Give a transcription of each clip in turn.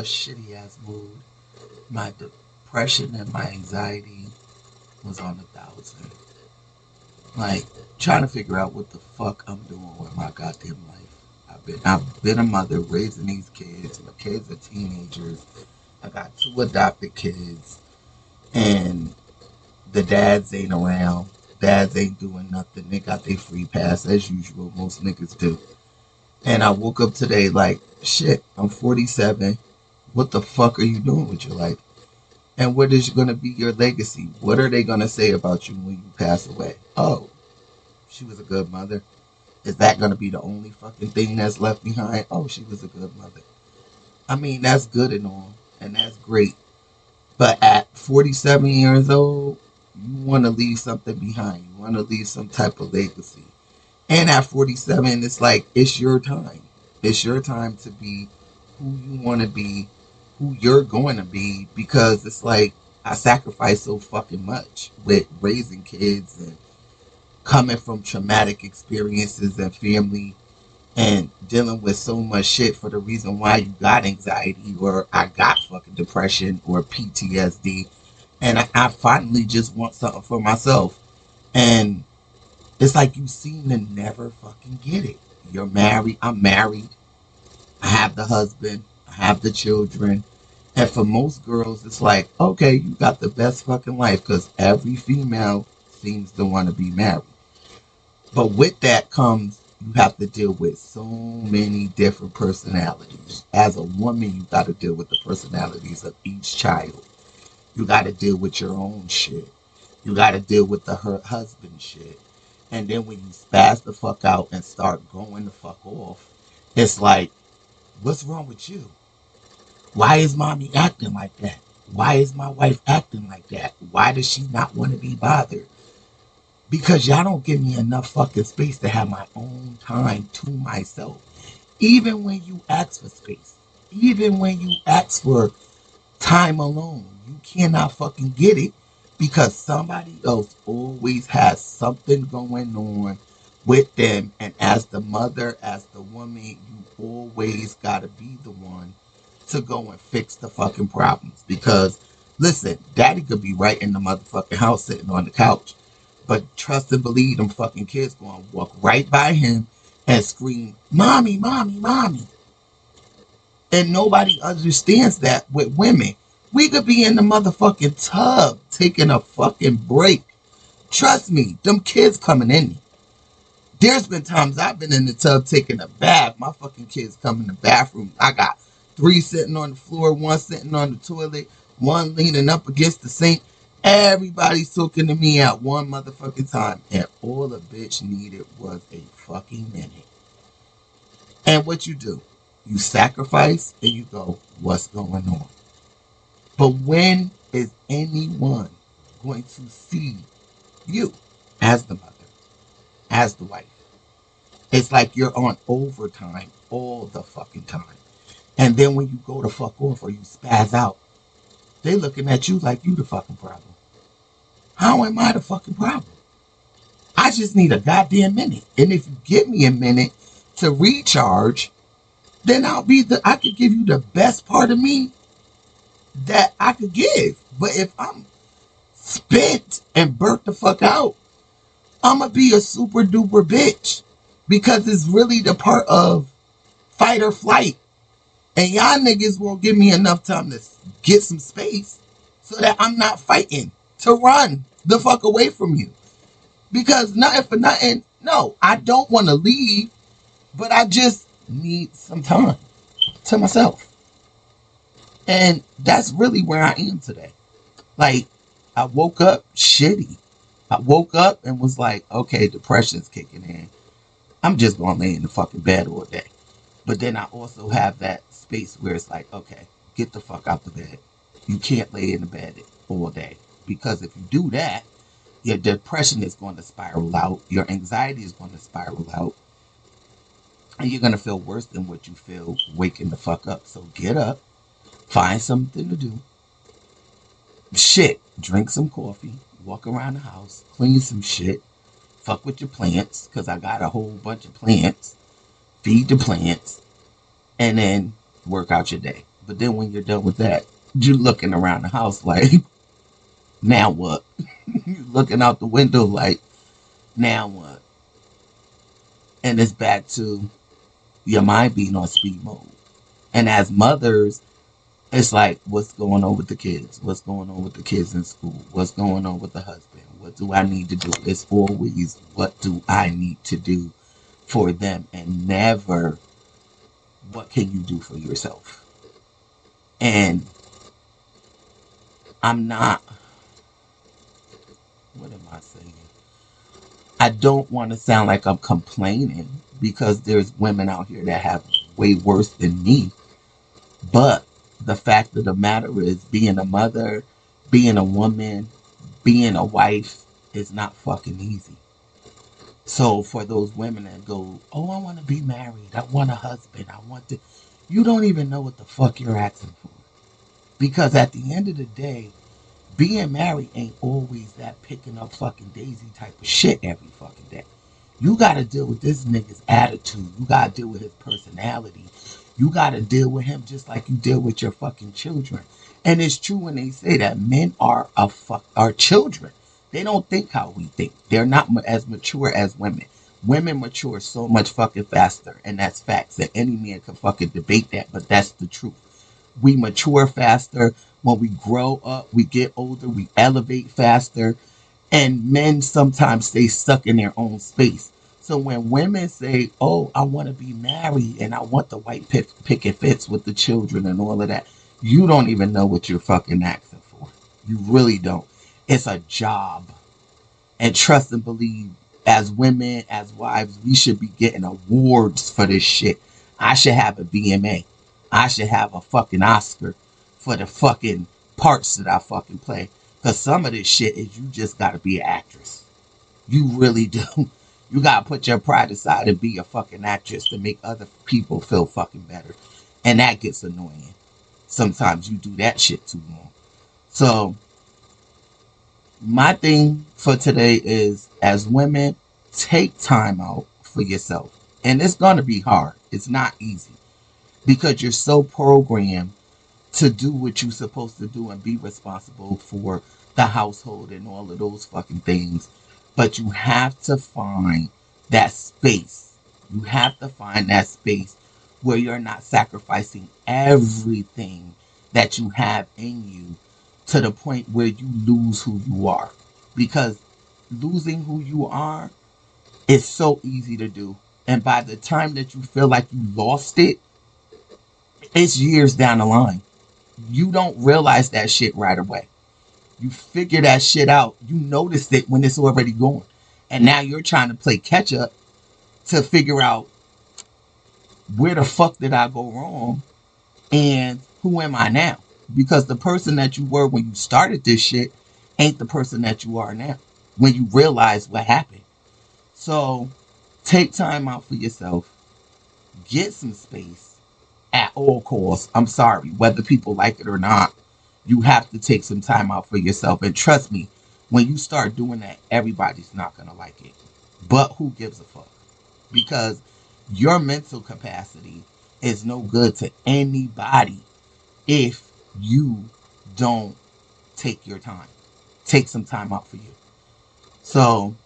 shitty ass mood. My depression and my anxiety was on a thousand. Like trying to figure out what the fuck I'm doing with my goddamn life. I've been I've been a mother raising these kids. My kids are teenagers. I got two adopted kids, and the dads ain't around. Dads ain't doing nothing. They got their free pass as usual. Most niggas do. And I woke up today like, shit, I'm 47. What the fuck are you doing with your life? And what is going to be your legacy? What are they going to say about you when you pass away? Oh, she was a good mother. Is that going to be the only fucking thing that's left behind? Oh, she was a good mother. I mean, that's good and all, and that's great. But at 47 years old, you want to leave something behind. You want to leave some type of legacy. And at 47, it's like, it's your time. It's your time to be who you want to be, who you're going to be, because it's like, I sacrificed so fucking much with raising kids and coming from traumatic experiences and family and dealing with so much shit for the reason why you got anxiety or I got fucking depression or PTSD. And I, I finally just want something for myself. And it's like you seem to never fucking get it. You're married. I'm married. I have the husband. I have the children. And for most girls, it's like, okay, you got the best fucking life because every female seems to want to be married. But with that comes you have to deal with so many different personalities. As a woman, you got to deal with the personalities of each child. You got to deal with your own shit. You got to deal with the her husband shit. And then when you spaz the fuck out and start going the fuck off, it's like, what's wrong with you? Why is mommy acting like that? Why is my wife acting like that? Why does she not want to be bothered? because y'all don't give me enough fucking space to have my own time to myself. Even when you ask for space, even when you ask for time alone, you cannot fucking get it because somebody else always has something going on with them. And as the mother, as the woman, you always got to be the one to go and fix the fucking problems. Because listen, daddy could be right in the motherfucking house sitting on the couch but trust and believe them fucking kids to walk right by him and scream, Mommy, Mommy, Mommy. And nobody understands that with women. We could be in the motherfucking tub taking a fucking break. Trust me, them kids coming in. There's been times I've been in the tub taking a bath. My fucking kids come in the bathroom. I got three sitting on the floor, one sitting on the toilet, one leaning up against the sink. Everybody's talking to me at one motherfucking time. And all the bitch needed was a fucking minute. And what you do? You sacrifice and you go, what's going on? But when is anyone going to see you as the mother, as the wife? It's like you're on overtime all the fucking time. And then when you go to fuck off or you spaz out, they looking at you like you the fucking problem. How am I the fucking problem? I just need a goddamn minute. And if you give me a minute to recharge, then I'll be the I could give you the best part of me that I could give. But if I'm spent and burnt the fuck out, I'ma be a super duper bitch. Because it's really the part of fight or flight. And y'all niggas won't give me enough time to get some space so that I'm not fighting to run the fuck away from you. Because nothing for nothing, no, I don't want to leave, but I just need some time to myself. And that's really where I am today. Like, I woke up shitty. I woke up and was like, okay, depression's kicking in. I'm just gonna lay in the fucking bed all day. But then I also have that space where it's like, okay, get the fuck out the bed. You can't lay in the bed all day. Because if you do that, your depression is going to spiral out, your anxiety is going to spiral out, and you're going to feel worse than what you feel waking the fuck up. So get up, find something to do. Shit, drink some coffee, walk around the house, clean some shit, fuck with your plants, because I got a whole bunch of plants, feed the plants, and then work out your day. But then when you're done with that, you're looking around the house like, now what? you're looking out the window like, now what? And it's back to your mind being on speed mode. And as mothers, it's like, what's going on with the kids? What's going on with the kids in school? What's going on with the husband? What do I need to do? It's always, what do I need to do for them? And never, what can you do for yourself? And I'm not, what am I saying? I don't want to sound like I'm complaining because there's women out here that have way worse than me. But the fact of the matter is, being a mother, being a woman, being a wife is not fucking easy. So for those women that go, oh, I want to be married, I want a husband, I want to, you don't even know what the fuck you're asking for. Because at the end of the day, being married ain't always that picking up fucking daisy type of shit every fucking day. You got to deal with this nigga's attitude. You got to deal with his personality. You got to deal with him just like you deal with your fucking children. And it's true when they say that men are a fuck are children. They don't think how we think. They're not as mature as women. Women mature so much fucking faster, and that's facts. That any man can fucking debate that, but that's the truth. We mature faster. When we grow up, we get older, we elevate faster. And men sometimes stay stuck in their own space. So when women say, "Oh, I want to be married and I want the white pick, picket fits with the children and all of that," you don't even know what you're fucking asking for. You really don't. It's a job, and trust and believe. As women, as wives, we should be getting awards for this shit. I should have a BMA. I should have a fucking Oscar for the fucking parts that I fucking play. Cause some of this shit is you just gotta be an actress. You really do. You gotta put your pride aside and be a fucking actress to make other people feel fucking better. And that gets annoying. Sometimes you do that shit too long. So, my thing for today is as women, take time out for yourself. And it's gonna be hard. It's not easy. Because you're so programmed to do what you're supposed to do and be responsible for the household and all of those fucking things but you have to find that space. You have to find that space where you're not sacrificing everything that you have in you to the point where you lose who you are. Because losing who you are is so easy to do. And by the time that you feel like you lost it, it's years down the line. You don't realize that shit right away. You figure that shit out. You notice it when it's already gone. And now you're trying to play catch up to figure out where the fuck did I go wrong and who am I now? Because the person that you were when you started this shit ain't the person that you are now when you realize what happened. So take time out for yourself, get some space at all costs. I'm sorry, whether people like it or not you have to take some time out for yourself. And trust me, when you start doing that, everybody's not going to like it. But who gives a fuck? Because your mental capacity is no good to anybody if you don't take your time. Take some time out for you. So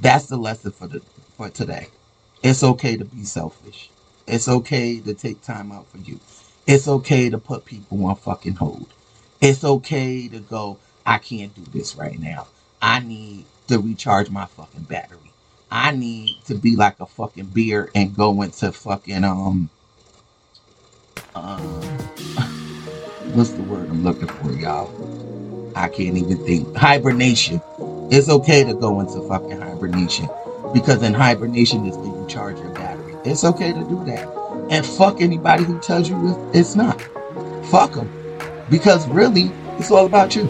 that's the lesson for the for today. It's okay to be selfish. It's okay to take time out for you. It's okay to put people on fucking hold. It's okay to go, I can't do this right now. I need to recharge my fucking battery. I need to be like a fucking beer and go into fucking um uh, what's the word I'm looking for, y'all? I can't even think. Hibernation. It's okay to go into fucking hibernation because in hibernation is when you charge your battery. It's okay to do that. And fuck anybody who tells you it's not. Fuck them. Because really, it's all about you.